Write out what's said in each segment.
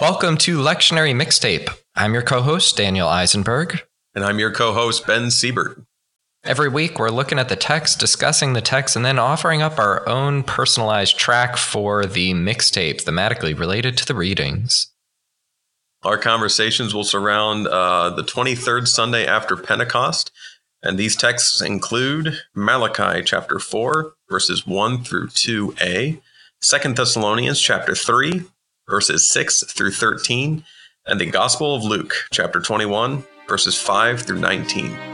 Welcome to Lectionary Mixtape. I'm your co host, Daniel Eisenberg. And I'm your co host, Ben Siebert. Every week, we're looking at the text, discussing the text, and then offering up our own personalized track for the mixtape, thematically related to the readings. Our conversations will surround uh, the 23rd Sunday after Pentecost, and these texts include Malachi chapter 4, verses 1 through 2a, 2 Thessalonians chapter 3, verses 6 through 13, and the Gospel of Luke, chapter 21, verses 5 through 19.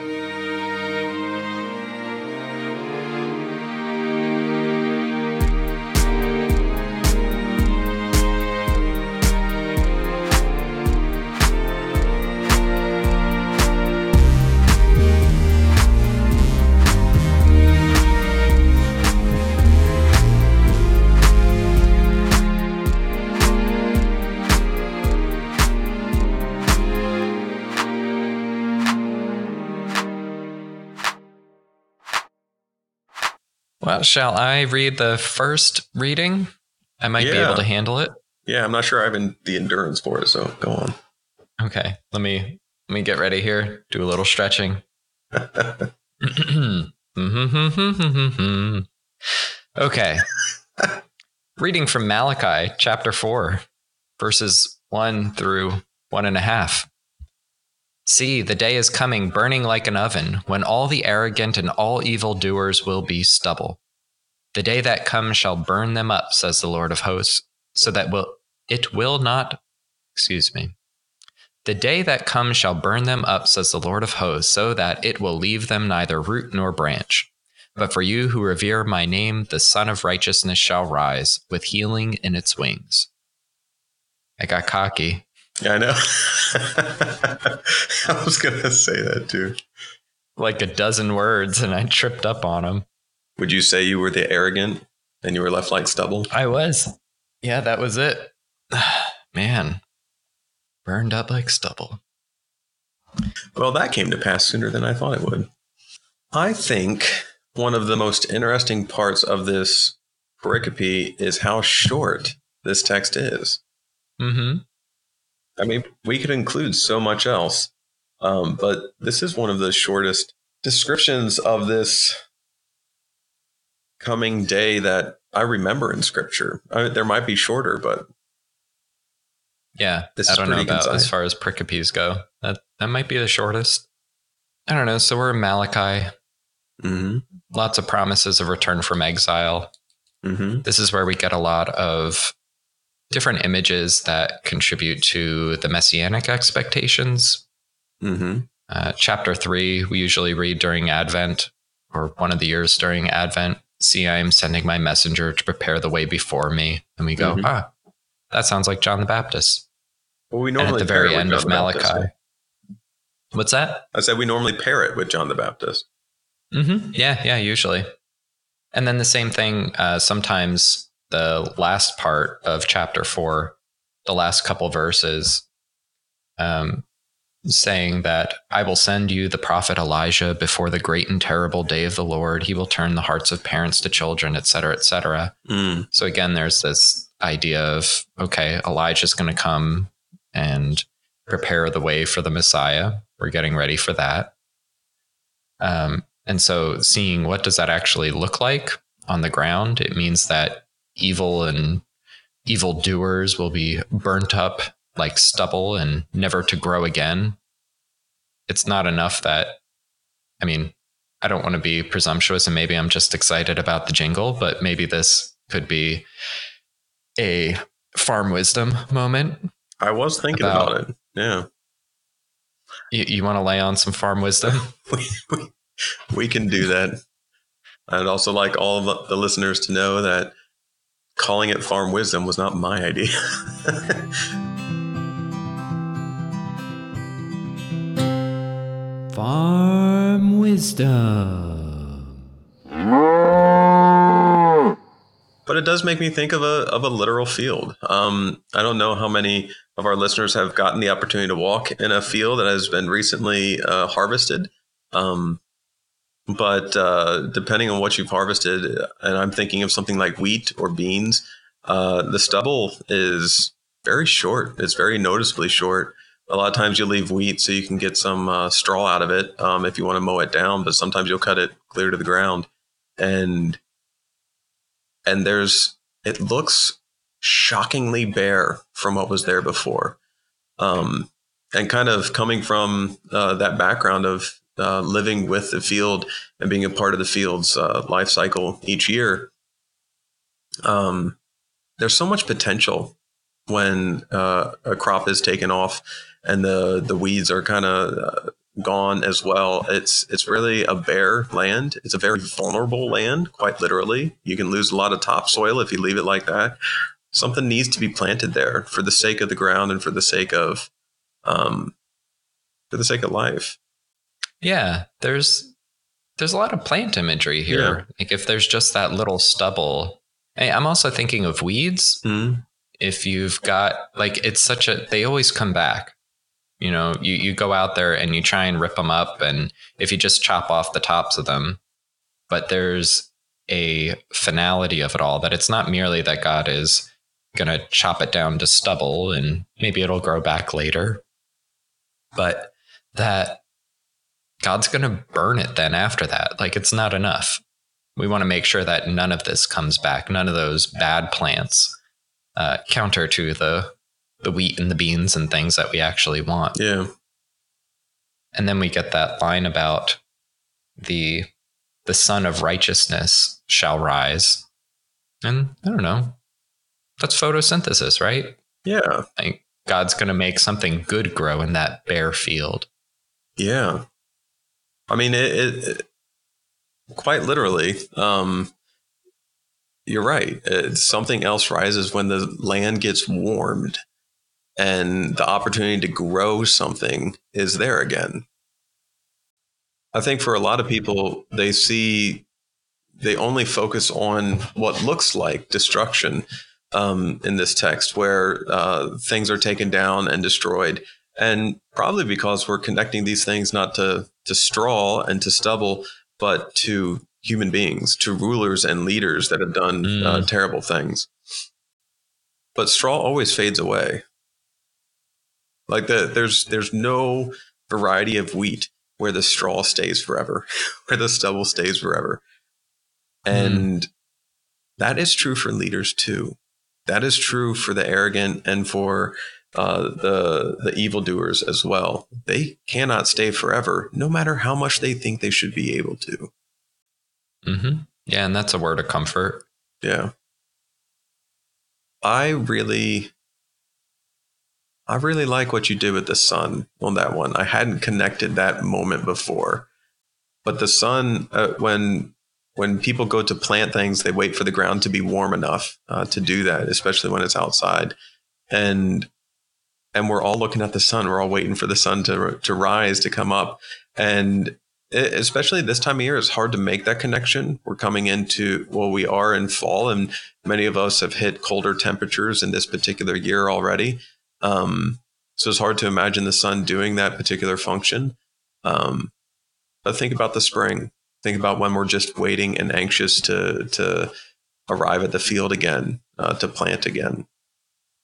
Shall I read the first reading? I might be able to handle it. Yeah, I'm not sure I have en- the endurance for it, so go on. Okay, let me let me get ready here. Do a little stretching. Mm-hmm. okay. Reading from Malachi chapter 4, verses 1 through one and a half. See, the day is coming, burning like an oven, when all the arrogant and all evildoers will be stubble. The day that comes shall burn them up, says the Lord of hosts, so that will it will not excuse me. The day that comes shall burn them up, says the Lord of hosts, so that it will leave them neither root nor branch. But for you who revere my name, the Sun of Righteousness shall rise, with healing in its wings. I got cocky. Yeah, I know. I was going to say that too. Like a dozen words, and I tripped up on them. Would you say you were the arrogant and you were left like stubble? I was. Yeah, that was it. Man, burned up like stubble. Well, that came to pass sooner than I thought it would. I think one of the most interesting parts of this pericope is how short this text is. Mm-hmm. I mean, we could include so much else, um, but this is one of the shortest descriptions of this coming day that I remember in Scripture. I there might be shorter, but Yeah, This I is don't know about concise. as far as pericopes go. That that might be the shortest. I don't know. So we're in Malachi. mm-hmm, Lots of promises of return from exile. mm-hmm, This is where we get a lot of different images that contribute to the messianic expectations. mm-hmm. Uh, chapter three, we usually read during Advent or one of the years during Advent. See, I am sending my messenger to prepare the way before me. And we go, Mhm. ah, that sounds like John the Baptist. Well, we And at the very end John of the Baptist. Malachi. What's that? I said we normally pair it with John the Baptist. Mm-hmm. Yeah, yeah, usually. And then the same thing, uh, sometimes the last part of chapter four, the last couple verses, um, saying that I will send you the prophet Elijah before the great and terrible day of the Lord. He will turn the hearts of parents to children, et cetera, et cetera. Mm, So again, there's this idea of okay, Elijah's going to come and prepare the way for the Messiah. We're getting ready for that. Um, and so, seeing what does that actually look like on the ground, it means that evil and evil doers will be burnt up like stubble and never to grow again. It's not enough that, I mean, I don't want to be presumptuous and maybe I'm just excited about the jingle, but maybe this could be a farm wisdom moment. I was thinking About- about, it. Yeah, You, you want to lay on some farm wisdom? we, we, we can do that. I'd also like all of the- the listeners to know that calling it farm wisdom was not my idea. Farm Wisdom. but it does make me think of a of a literal field. Um, I don't know how many of our listeners have gotten the opportunity to walk in a field that has been recently uh, harvested. Um, but uh, depending on what you've harvested, and I'm thinking of something like wheat or beans, uh, the stubble is very short. It's very noticeably short. A lot of times you leave wheat so you can get some uh, straw out of it um, if you want to mow it down, but sometimes you'll cut it clear to the ground. And and there's it looks shockingly bare from what was there before. Um, and kind of coming from uh, that background of uh, living with the field and being a part of the field's uh, life cycle each year, um, there's so much potential when uh, a crop is taken off and the the weeds are kind of uh, gone as well. It's it's really a bare land. It's a very vulnerable land, quite literally. You can lose a lot of topsoil if you leave it like that. Something needs to be planted there for the sake of the ground and for the sake of um, for the sake of life. Yeah, there's there's a lot of plant imagery here. Yeah. Like if there's just that little stubble. Hey, I'm also thinking of weeds. Mm. If you've got like it's such a they always come back. You know, you you go out there and you try and rip them up and if you just chop off the tops of them, but there's a finality of it all that it's not merely that God is going to chop it down to stubble and maybe it'll grow back later, but that God's going to burn it then after that. Like it's not enough. We want to make sure that none of this comes back, none of those bad plants, uh, counter to the the wheat and the beans and things that we actually want. Yeah. And then we get that line about the the sun of righteousness shall rise. And I don't know. That's photosynthesis, right? Yeah. Like God's going to make something good grow in that bare field. Yeah. I mean, it, it, it quite literally. Um, you're right. It, something else rises when the land gets warmed, and the opportunity to grow something is there again. I think for a lot of people, they see they only focus on what looks like destruction um, in this text, where uh, things are taken down and destroyed, and probably because we're connecting these things not to to straw and to stubble, but to human beings, to rulers and leaders that have done Mm. uh, terrible things. But straw always fades away. Like the, there's there's no variety of wheat where the straw stays forever, where the stubble stays forever, and that is true for leaders too. That is true for the arrogant and for uh, the the evildoers as well. They cannot stay forever, no matter how much they think they should be able to. Mm-hmm. Yeah, and that's a word of comfort. Yeah. I really I really like what you did with the sun on that one. I hadn't connected that moment before. But the sun uh, when when people go to plant things, they wait for the ground to be warm enough uh, to do that, especially when it's outside. And and we're all looking at the sun. We're all waiting for the sun to to rise to come up. And especially this time of year, it's hard to make that connection. We're coming into well, we are in fall, and many of us have hit colder temperatures in this particular year already. Um, so it's hard to imagine the sun doing that particular function. Um, but think about the spring. Think about when we're just waiting and anxious to to arrive at the field again, uh, to plant again.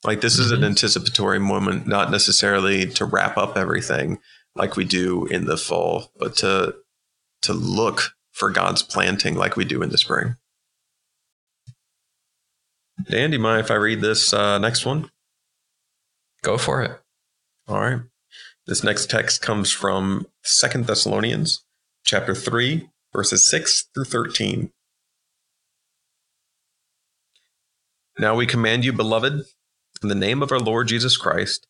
Like this is an Mhm. anticipatory moment, not necessarily to wrap up everything like we do in the fall, but to to look for God's planting like we do in the spring. Dan, do mind if I read this uh, next one? Go for it. All right. This next text comes from Second Thessalonians chapter 3, verses 6 through 13. Now we command you, beloved, in the name of our Lord Jesus Christ,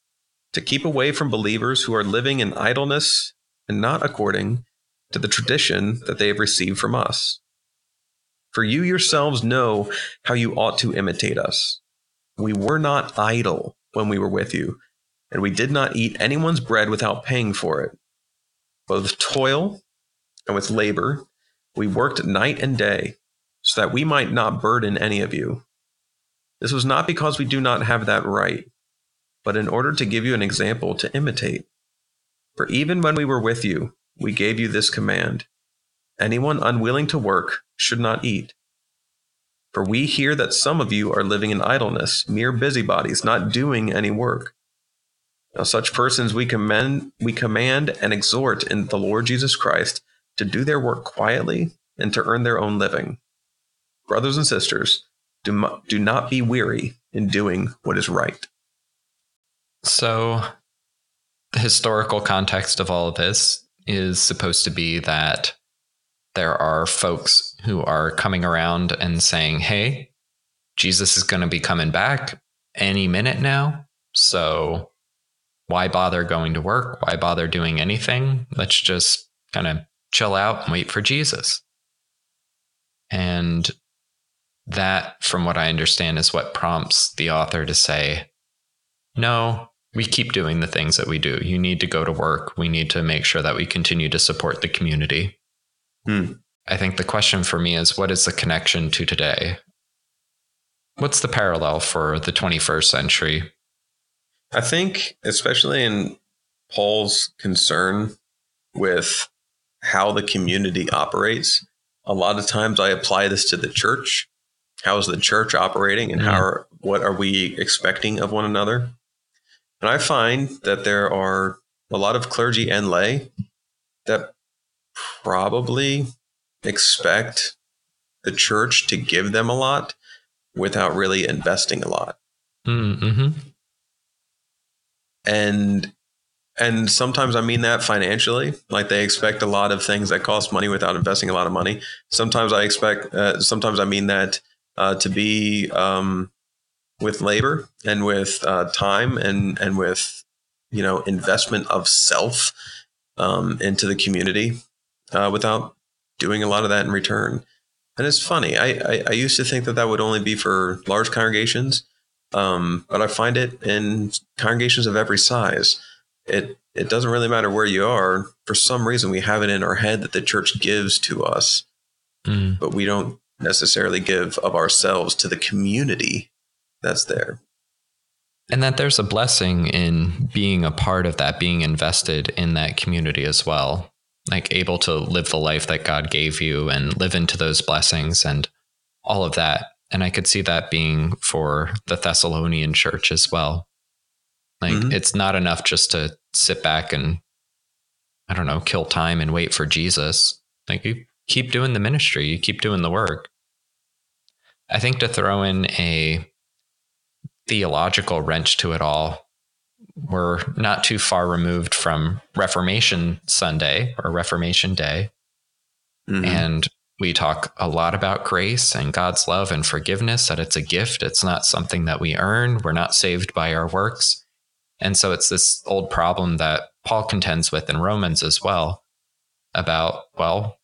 to keep away from believers who are living in idleness and not according to the tradition that they have received from us. For you yourselves know how you ought to imitate us. We were not idle when we were with you and we did not eat anyone's bread without paying for it. With toil and with labor, we worked night and day, so that we might not burden any of you. This was not because we do not have that right, but in order to give you an example to imitate. For even when we were with you, we gave you this command anyone unwilling to work should not eat. For we hear that some of you are living in idleness, mere busybodies, not doing any work. Now, such persons we commend, we command and exhort in the Lord Jesus Christ to do their work quietly and to earn their own living. Brothers and sisters, do, do not be weary in doing what is right. So, the historical context of all of this is supposed to be that there are folks who are coming around and saying, hey, Jesus is going to be coming back any minute now. So, why bother going to work? Why bother doing anything? Let's just kind of chill out and wait for Jesus. And that, from what I understand, is what prompts the author to say, no, we keep doing the things that we do. You need to go to work. We need to make sure that we continue to support the community. Hmm. I think the question for me is what is the connection to today? What's the parallel for the 21st century? I think, especially in Paul's concern with how the community operates, a lot of times I apply this to the church. How is the church operating and hmm. how are, what are we expecting of one another? And I find that there are a lot of clergy and lay that probably expect the church to give them a lot without really investing a lot. Mm-hmm. And and sometimes I mean that financially, like they expect a lot of things that cost money without investing a lot of money. Sometimes I expect, uh, sometimes I mean that uh, to be um, with labor and with uh, time and and with you know investment of self um, into the community uh, without doing a lot of that in return. And it's funny. I, I, I used to think that that would only be for large congregations, um, but I find it in congregations of every size. It it doesn't really matter where you are. For some reason, we have it in our head that the church gives to us, Mm. but we don't necessarily give of ourselves to the community that's there. And that there's a blessing in being a part of that, being invested in that community as well. Like able to live the life that God gave you and live into those blessings and all of that. And I could see that being for the Thessalonian church as well. Like Mhm. it's not enough just to sit back and, I don't know, kill time and wait for Jesus. Like you keep doing the ministry, you keep doing the work. I think to throw in a theological wrench to it all. We're not too far removed from Reformation Sunday or Reformation Day. Mhm. And we talk a lot about grace and God's love and forgiveness, that it's a gift. It's not something that we earn. We're not saved by our works. And so it's this old problem that Paul contends with in Romans as well about, well,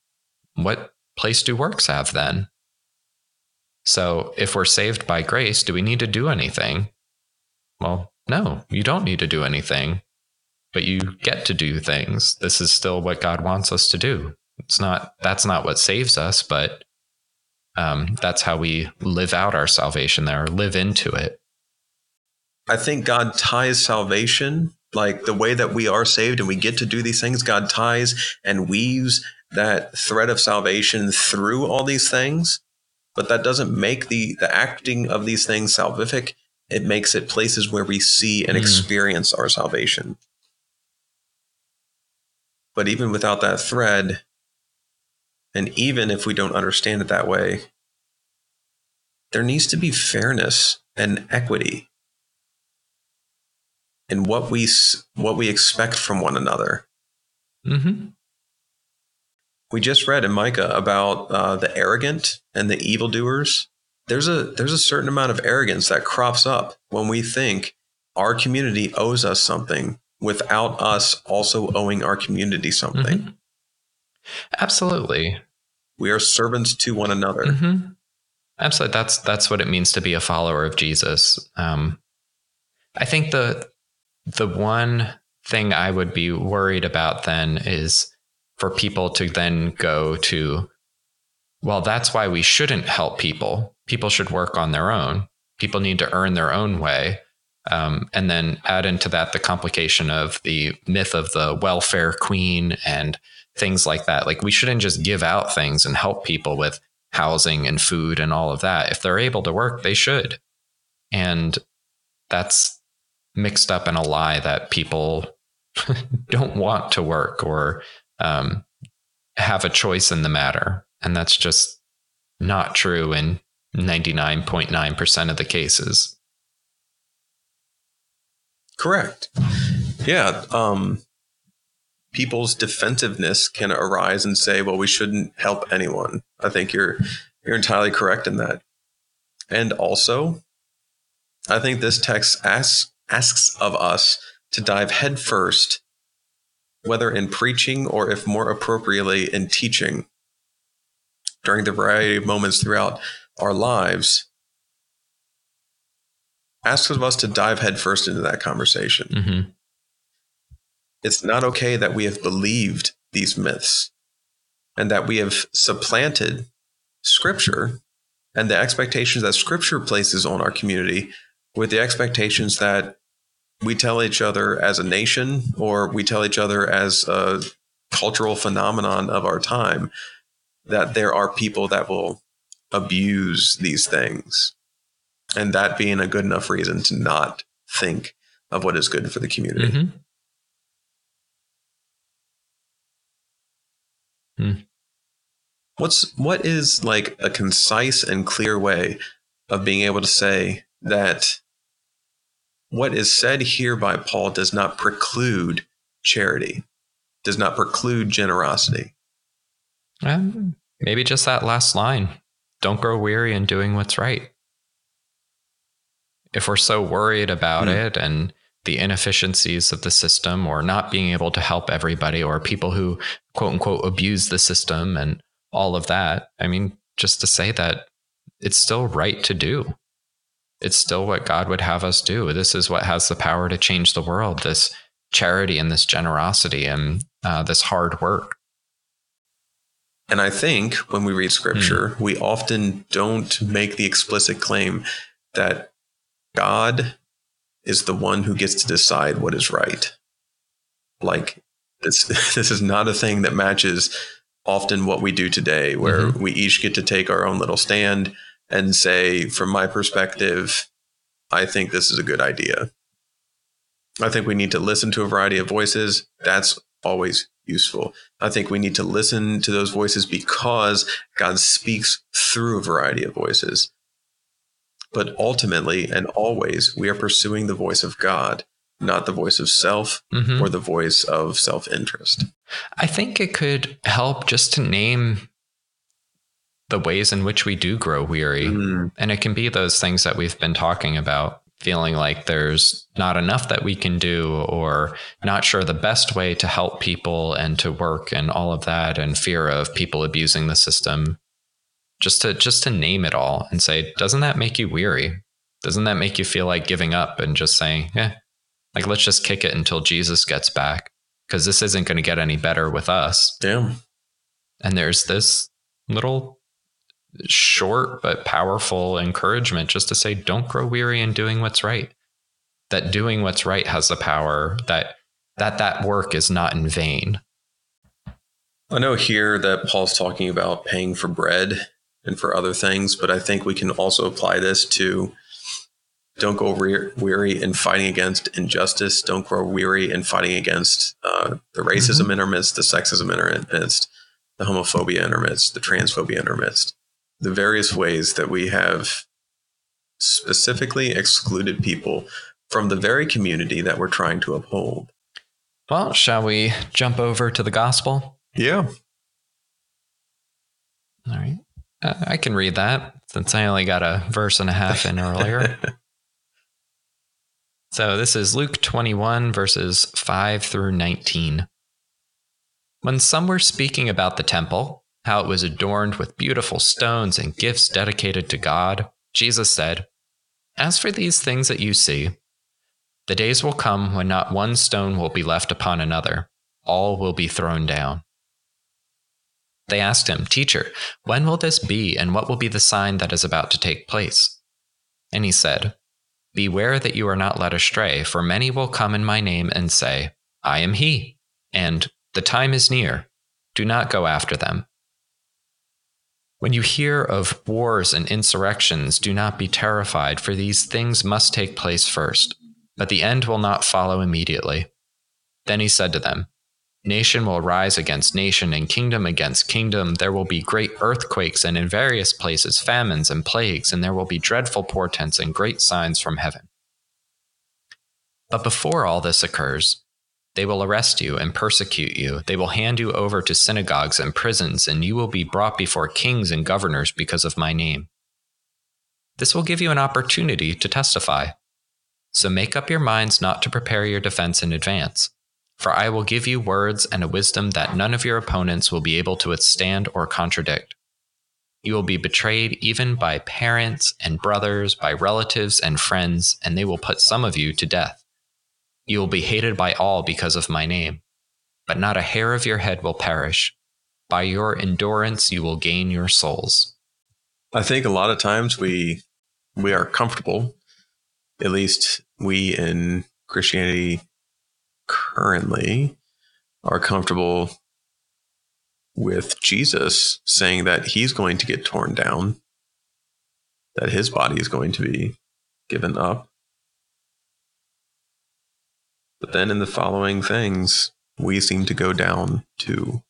what place do works have then? So if we're saved by grace, do we need to do anything? Well, no, you don't need to do anything, but you get to do things. This is still what God wants us to do. It's not, that's not what saves us, but um, that's how we live out our salvation there, live into it. I think God ties salvation, like the way that we are saved and we get to do these things, God ties and weaves that thread of salvation through all these things. But that doesn't make the, the acting of these things salvific. It makes it places where we see and Mm. experience our salvation. But even without that thread, and even if we don't understand it that way, there needs to be fairness and equity in what we what we expect from one another. Mm-hmm. We just read in Micah about uh, the arrogant and the evildoers. There's a there's a certain amount of arrogance that crops up when we think our community owes us something without us also owing our community something. Mhm. Absolutely. We are servants to one another. hmm Absolutely. That's that's what it means to be a follower of Jesus. Um, I think the the one thing I would be worried about then is for people to then go to, well, that's why we shouldn't help people. People should work on their own. People need to earn their own way. Um, and then add into that the complication of the myth of the welfare queen and things like that. Like we shouldn't just give out things and help people with housing and food and all of that. If they're able to work, they should. And that's mixed up in a lie that people don't want to work or um, have a choice in the matter. And that's just not true in 99.9% of the cases. Correct. Yeah. Um, people's defensiveness can arise and say, "Well, we shouldn't help anyone." I think you're you're entirely correct in that. And also, I think this text asks asks of us to dive headfirst, whether in preaching or, if more appropriately, in teaching, during the variety of moments throughout our lives. Asks of us to dive headfirst into that conversation. Mm-hmm. It's not okay that we have believed these myths and that we have supplanted scripture and the expectations that scripture places on our community with the expectations that we tell each other as a nation or we tell each other as a cultural phenomenon of our time that there are people that will abuse these things and that being a good enough reason to not think of what is good for the community Mm-hmm. What's what is like a concise and clear way of being able to say that what is said here by Paul does not preclude charity, does not preclude generosity. Um, maybe just that last line don't grow weary in doing what's right. If we're so worried about Hmm. it and the inefficiencies of the system or not being able to help everybody or people who quote unquote abuse the system and all of that, I mean, just to say that it's still right to do. It's still what God would have us do. This is what has the power to change the world this charity and this generosity and uh, this hard work. And I think when we read scripture, hmm. we often don't make the explicit claim that God is the one who gets to decide what is right. Like this this is not a thing that matches often what we do today where mm-hmm. we each get to take our own little stand and say from my perspective I think this is a good idea. I think we need to listen to a variety of voices. That's always useful. I think we need to listen to those voices because God speaks through a variety of voices. But ultimately and always, we are pursuing the voice of God, not the voice of self Mhm. or the voice of self interest. I think it could help just to name the ways in which we do grow weary. And it can be those things that we've been talking about, feeling like there's not enough that we can do, or not sure the best way to help people and to work and all of that, and fear of people abusing the system. Just to just to name it all and say, doesn't that make you weary? Doesn't that make you feel like giving up and just saying, yeah, like let's just kick it until Jesus gets back? Because this isn't going to get any better with us. damn And there's this little short but powerful encouragement just to say, don't grow weary in doing what's right. That doing what's right has the power that that that work is not in vain. I know here that Paul's talking about paying for bread and for other things, but I think we can also apply this to don't go re- weary in fighting against injustice. Don't grow weary in fighting against uh, the racism in our midst, the sexism in our midst, the homophobia in our midst, the transphobia in our midst. The various ways that we have specifically excluded people from the very community that we're trying to uphold. Well, shall we jump over to the gospel? Yeah. All right. Uh, I can read that since I only got a verse and a half in earlier. So this is Luke 21, verses 5 through 19. When some were speaking about the temple, how it was adorned with beautiful stones and gifts dedicated to God, Jesus said, As for these things that you see, the days will come when not one stone will be left upon another, all will be thrown down. They asked him, Teacher, when will this be, and what will be the sign that is about to take place? And he said, Beware that you are not led astray, for many will come in my name and say, I am he, and the time is near. Do not go after them. When you hear of wars and insurrections, do not be terrified, for these things must take place first, but the end will not follow immediately. Then he said to them, Nation will rise against nation, and kingdom against kingdom. There will be great earthquakes, and in various places famines and plagues, and there will be dreadful portents and great signs from heaven. But before all this occurs, they will arrest you and persecute you. They will hand you over to synagogues and prisons, and you will be brought before kings and governors because of my name. This will give you an opportunity to testify. So make up your minds not to prepare your defense in advance for I will give you words and a wisdom that none of your opponents will be able to withstand or contradict. You will be betrayed even by parents and brothers, by relatives and friends, and they will put some of you to death. You will be hated by all because of my name, but not a hair of your head will perish. By your endurance, you will gain your souls. I think a lot of times we we are comfortable, at least we in Christianity currently are comfortable with Jesus saying that he's going to get torn down, that his body is going to be given up. But then in the following things, we seem to go down to,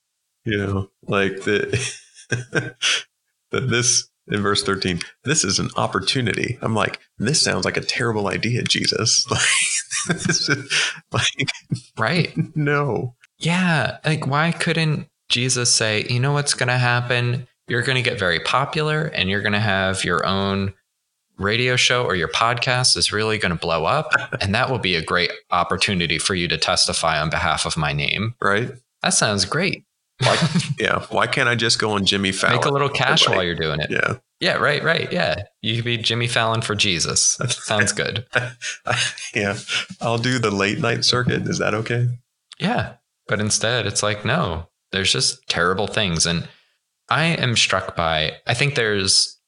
you know, like the that this in verse 13 this is an opportunity i'm like this sounds like a terrible idea jesus like this is like Right. no Yeah. Like, why couldn't Jesus say, you know what's going to happen? You're going to get very popular and you're going to have your own radio show or your podcast is really going to blow up. And that will be a great opportunity for you to testify on behalf of my name. right That sounds great. why, yeah why can't i just go on jimmy fallon Make a little cash Like, while you're doing it. yeah Yeah, right, right. Yeah. You could be Jimmy Fallon for Jesus. Sounds good. yeah i'll do the late night circuit is that okay Yeah. But instead, it's like, no, there's just terrible things. And I am struck by, I think there's,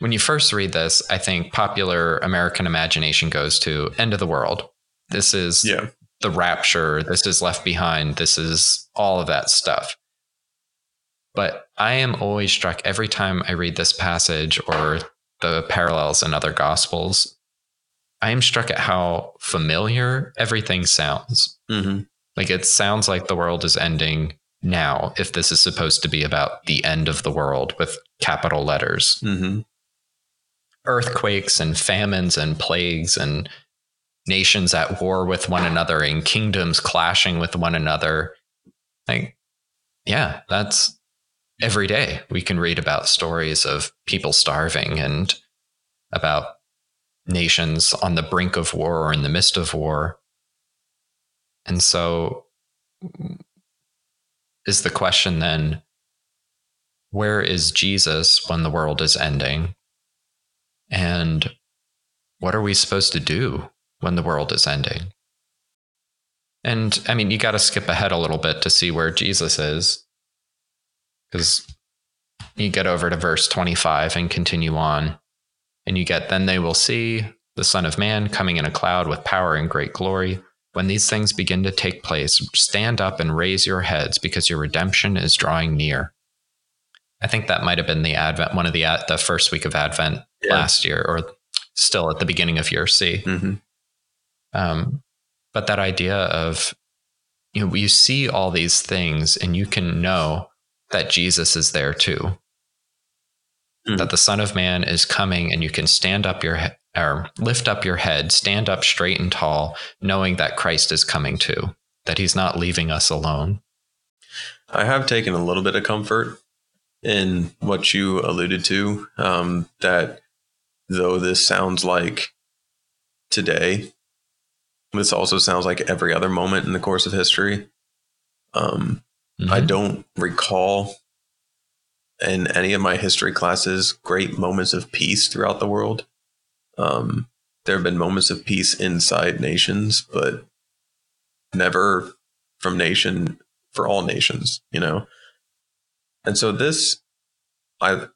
when you first read this, I think popular American imagination goes to end of the world. This is yeah the rapture. This is left behind. This is all of that stuff. But I am always struck every time I read this passage or the parallels in other gospels. I am struck at how familiar everything sounds. mm-hmm. Like it sounds like the world is ending now, if this is supposed to be about the end of the world with capital letters. Mm-hmm. Earthquakes and famines and plagues and nations at war with one another and kingdoms clashing with one another. Like, yeah, that's every day we can read about stories of people starving and about nations on the brink of war or in the midst of war. And so, is the question then where is Jesus when the world is ending? And what are we supposed to do when the world is ending? And I mean, you got to skip ahead a little bit to see where Jesus is, because you get over to verse 25 and continue on, and you get, then they will see the Son of Man coming in a cloud with power and great glory. When these things begin to take place, stand up and raise your heads because your redemption is drawing near. I think that might have been the Advent, one of the the first week of Advent Yeah. last year, or still at the beginning of year C. Mm-hmm. Um, but that idea of you know you see all these things and you can know that Jesus is there too. Mhm. That the Son of Man is coming, and you can stand up your he- or lift up your head, stand up straight and tall, knowing that Christ is coming too. That He's not leaving us alone. I have taken a little bit of comfort in what you alluded to. Um, that though this sounds like today, this also sounds like every other moment in the course of history. Um, I Mhm. don't recall in any of my history classes great moments of peace throughout the world. Um, there have been moments of peace inside nations, but never from nation for all nations, you know? And so this, I,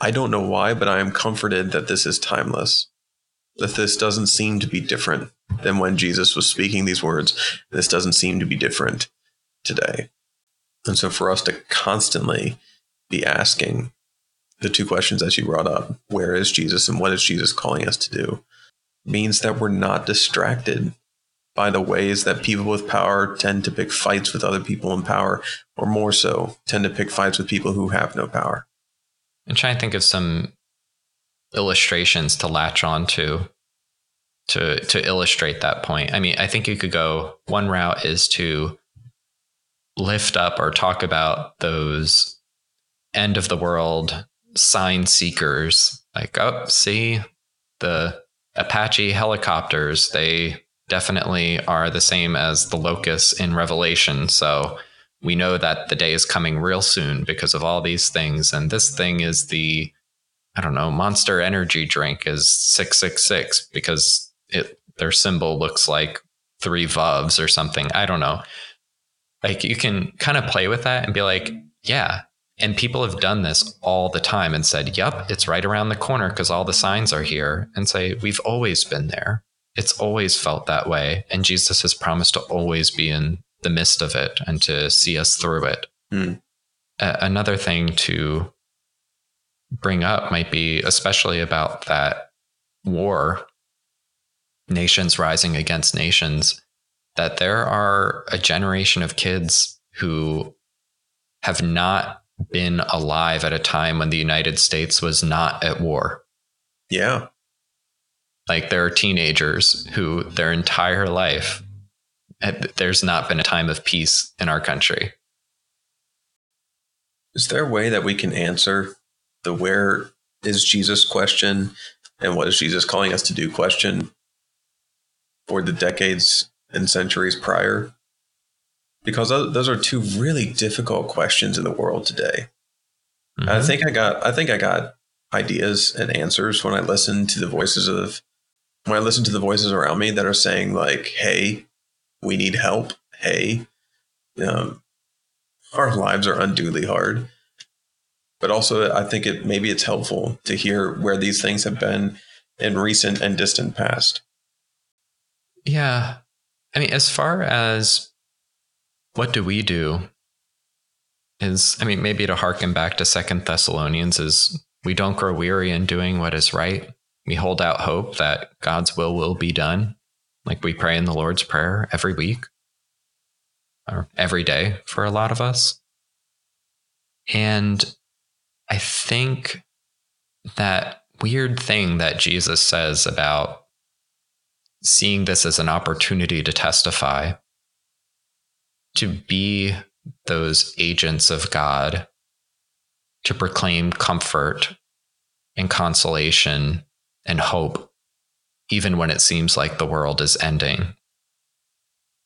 I don't know why, but I am comforted that this is timeless. That this doesn't seem to be different than when Jesus was speaking these words. This doesn't seem to be different today. And so for us to constantly be asking the two questions that you brought up where is Jesus and what is Jesus calling us to do means that we're not distracted by the ways that people with power tend to pick fights with other people in power, or more so, tend to pick fights with people who have no power. And try and think of some illustrations to latch on to to to illustrate that point. I mean, I think you could go one route is to lift up or talk about those end of the world sign seekers like oh see the apache helicopters they definitely are the same as the locusts in revelation so we know that the day is coming real soon because of all these things and this thing is the i don't know monster energy drink is 666 because it their symbol looks like three vuvs or something i don't know like you can kind of play with that and be like yeah and people have done this all the time and said, yep, it's right around the corner because all the signs are here. And say, we've always been there. It's always felt that way. And Jesus has promised to always be in the midst of it and to see us through it. Hmm. A- another thing to bring up might be, especially about that war, nations rising against nations, that there are a generation of kids who have not been alive at a time when the United States was not at war. Yeah. Like there are teenagers who their entire life, there's not been a time of peace in our country. Is there a way that we can answer the where is Jesus question and what is Jesus calling us to do question for the decades and centuries prior? because those are two really difficult questions in the world today. Mm-hmm. I think I got I think I got ideas and answers when I listen to the voices of when I listen to the voices around me that are saying like, "Hey, we need help. Hey, um, our lives are unduly hard." But also, I think it maybe it's helpful to hear where these things have been in recent and distant past. Yeah, I mean, as far as what do we do is i mean maybe to harken back to second thessalonians is we don't grow weary in doing what is right we hold out hope that god's will will be done like we pray in the lord's prayer every week or every day for a lot of us. And i think that weird thing that jesus says about seeing this as an opportunity to testify to be those agents of God, to proclaim comfort and consolation and hope, even when it seems like the world is ending.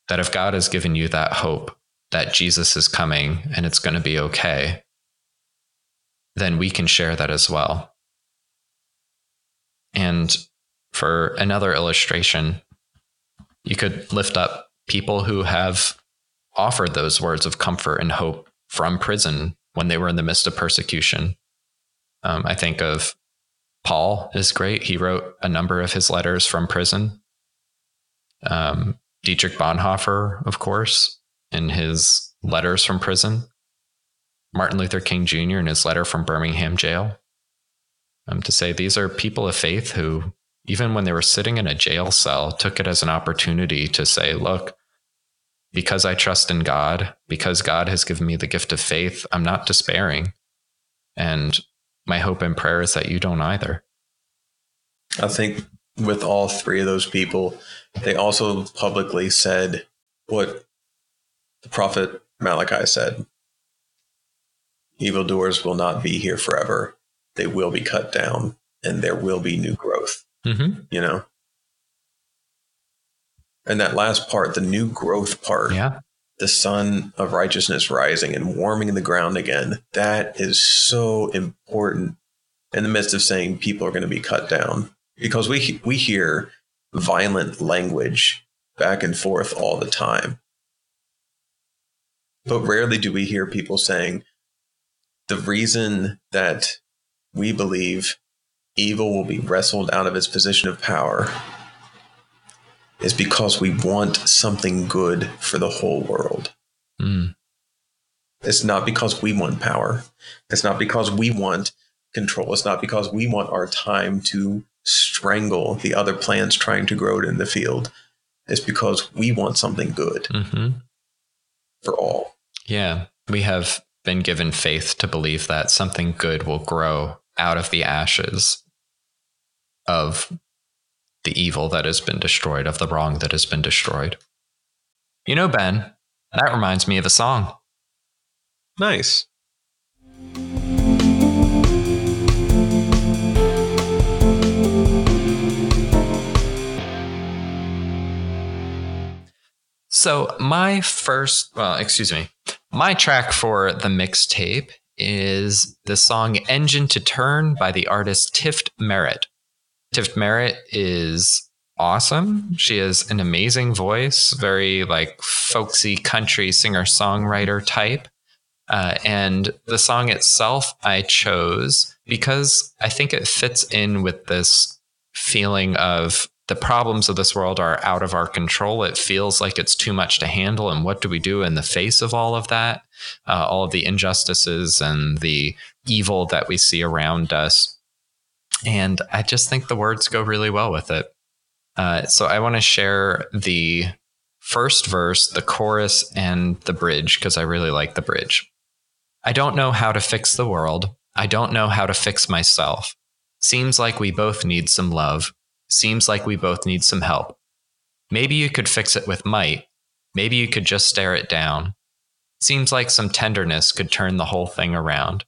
That if God has given you that hope that Jesus is coming and it's going to be okay, then we can share that as well. And for another illustration, you could lift up people who have offered those words of comfort and hope from prison when they were in the midst of persecution. Um, I think of Paul is great. He wrote a number of his letters from prison. Um, Dietrich Bonhoeffer, of course, in his letters from prison. Martin Luther King Jr. in his letter from Birmingham jail. Um, to say these are people of faith who, even when they were sitting in a jail cell, took it as an opportunity to say, look, because I trust in God, because God has given me the gift of faith, I'm not despairing. And my hope and prayer is that you don't either. I think with all three of those people, they also publicly said what the prophet Malachi said evildoers will not be here forever. They will be cut down and there will be new growth. Mm-hmm. You know? and that last part, the new growth part, yeah. The sun of righteousness rising and warming the ground again, that is so important in the midst of saying people are going to be cut down because we we hear violent language back and forth all the time. But rarely do we hear people saying the reason that we believe evil will be wrestled out of its position of power is because we want something good for the whole world. Mm. It's not because we want power. It's not because we want control. It's not because we want our time to strangle the other plants trying to grow it in the field. It's because we want something good hmm for all. Yeah, we have been given faith to believe that something good will grow out of the ashes of the evil that has been destroyed, of the wrong that has been destroyed. You know, Ben, that reminds me of a song. Nice. So, my first, well, excuse me, my track for the mixtape is the song Engine to Turn by the artist Tift Merritt. Tift Merritt is awesome. She has an amazing voice, very like folksy country singer songwriter type. Uh, and the song itself I chose because I think it fits in with this feeling of the problems of this world are out of our control. It feels like it's too much to handle. And what do we do in the face of all of that? Uh, all of the injustices and the evil that we see around us. And I just think the words go really well with it. Uh, so I want to share the first verse, the chorus, and the bridge because I really like the bridge. I don't know how to fix the world. I don't know how to fix myself. Seems like we both need some love. Seems like we both need some help. Maybe you could fix it with might. Maybe you could just stare it down. Seems like some tenderness could turn the whole thing around.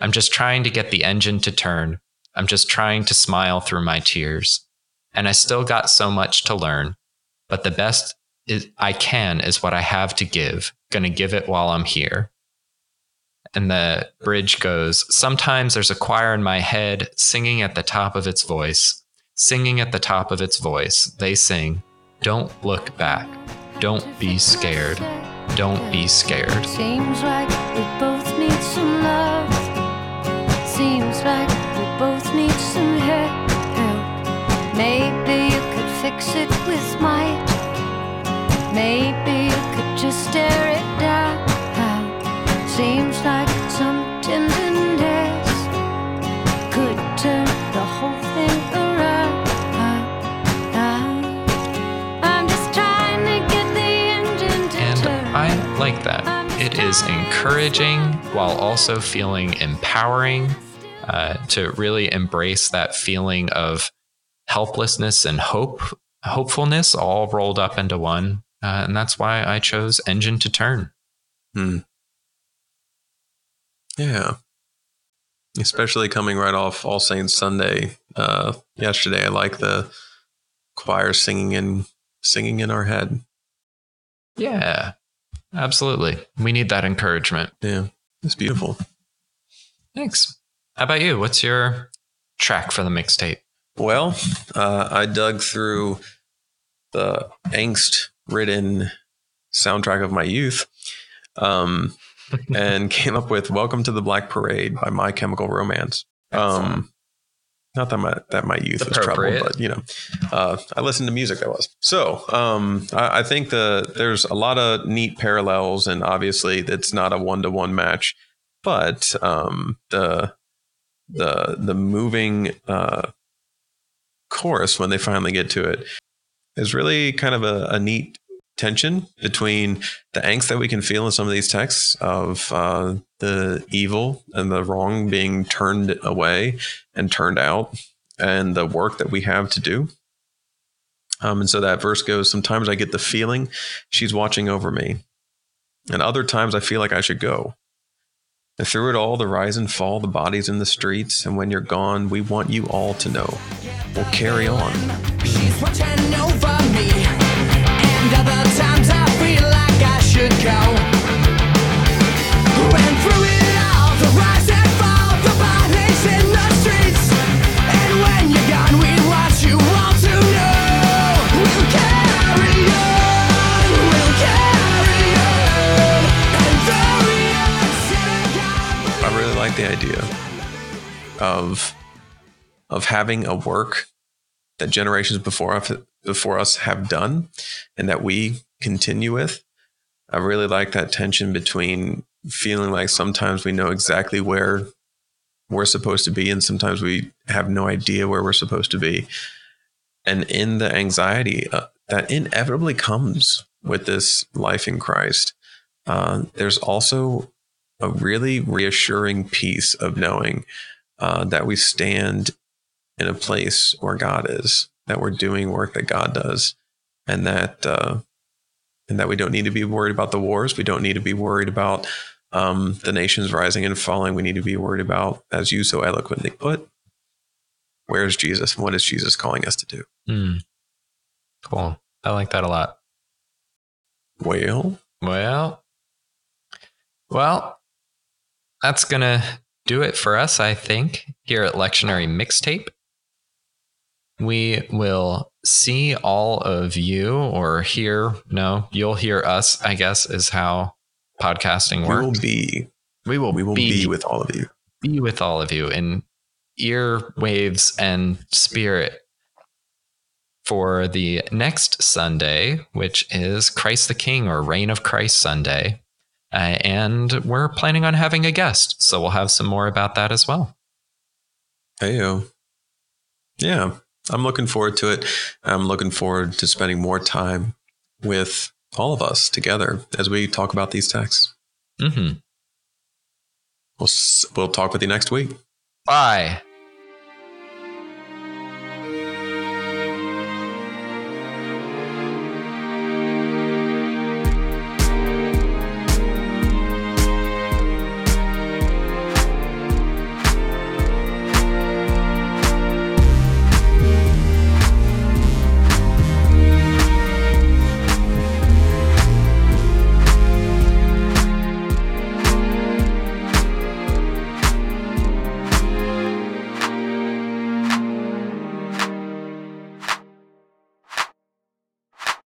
I'm just trying to get the engine to turn. I'm just trying to smile through my tears. And I still got so much to learn. But the best is I can is what I have to give. Gonna give it while I'm here. And the bridge goes Sometimes there's a choir in my head singing at the top of its voice, singing at the top of its voice. They sing, Don't look back. Don't be scared. Don't be scared. Seems like we both need some love. Seems like fix it with might. Maybe you could just stare it down. Seems like some tenderness could turn the whole thing around. I'm just trying to get the engine to And turn. I like that. It is encouraging while also feeling empowering uh, to really embrace that feeling of helplessness and hope, hopefulness all rolled up into one. Uh, and that's why I chose Engine to Turn. Hmm. Yeah. Especially coming right off All Saints Sunday uh, yesterday. I like the choir singing in singing in our head. Yeah, absolutely. We need that encouragement. Yeah, it's beautiful. Thanks. How about you? What's your track for the mixtape? Well, uh, I dug through the angst-ridden soundtrack of my youth, um, and came up with "Welcome to the Black Parade" by My Chemical Romance. Um, not that my that my youth was troubled, but you know, uh, I listened to music that was. So um, I, I think the there's a lot of neat parallels, and obviously it's not a one to one match, but um, the the the moving uh, chorus when they finally get to it is really kind of a, a neat tension between the angst that we can feel in some of these texts of uh, the evil and the wrong being turned away and turned out and the work that we have to do. Um, and so that verse goes Sometimes I get the feeling she's watching over me, and other times I feel like I should go. And through it all, the rise and fall, the bodies in the streets, and when you're gone, we want you all to know. We'll carry on. She's watching over me, and other times I feel like I should go. Idea of of having a work that generations before us before us have done and that we continue with I really like that tension between feeling like sometimes we know exactly where we're supposed to be, and sometimes we have no idea where we're supposed to be. And in the anxiety uh, that inevitably comes with this life in Christ, uh, there's also a really reassuring piece of knowing uh, that we stand in a place where God is, that we're doing work that God does, and that uh, and that we don't need to be worried about the wars. We don't need to be worried about um, the nations rising and falling. We need to be worried about, as you so eloquently put, where's Jesus and what is Jesus calling us to do? Hmm. Cool. I like that a lot. Well, Well, well, that's going to do it for us, I think, here at Lectionary Mixtape. We will see all of you or hear, no, you'll hear us, I guess, is how podcasting works. we will be we will, we will be with all of you. be with all of you in ear waves and spirit for the next Sunday, which is Christ the King or Reign of Christ Sunday. Uh, and we're planning on having a guest. So we'll have some more about that as well. Heyo. Yeah, I'm looking forward to it. I'm looking forward to spending more time with all of us together as we talk about these texts. Mm-hmm. We'll we'll talk with you next week. Bye.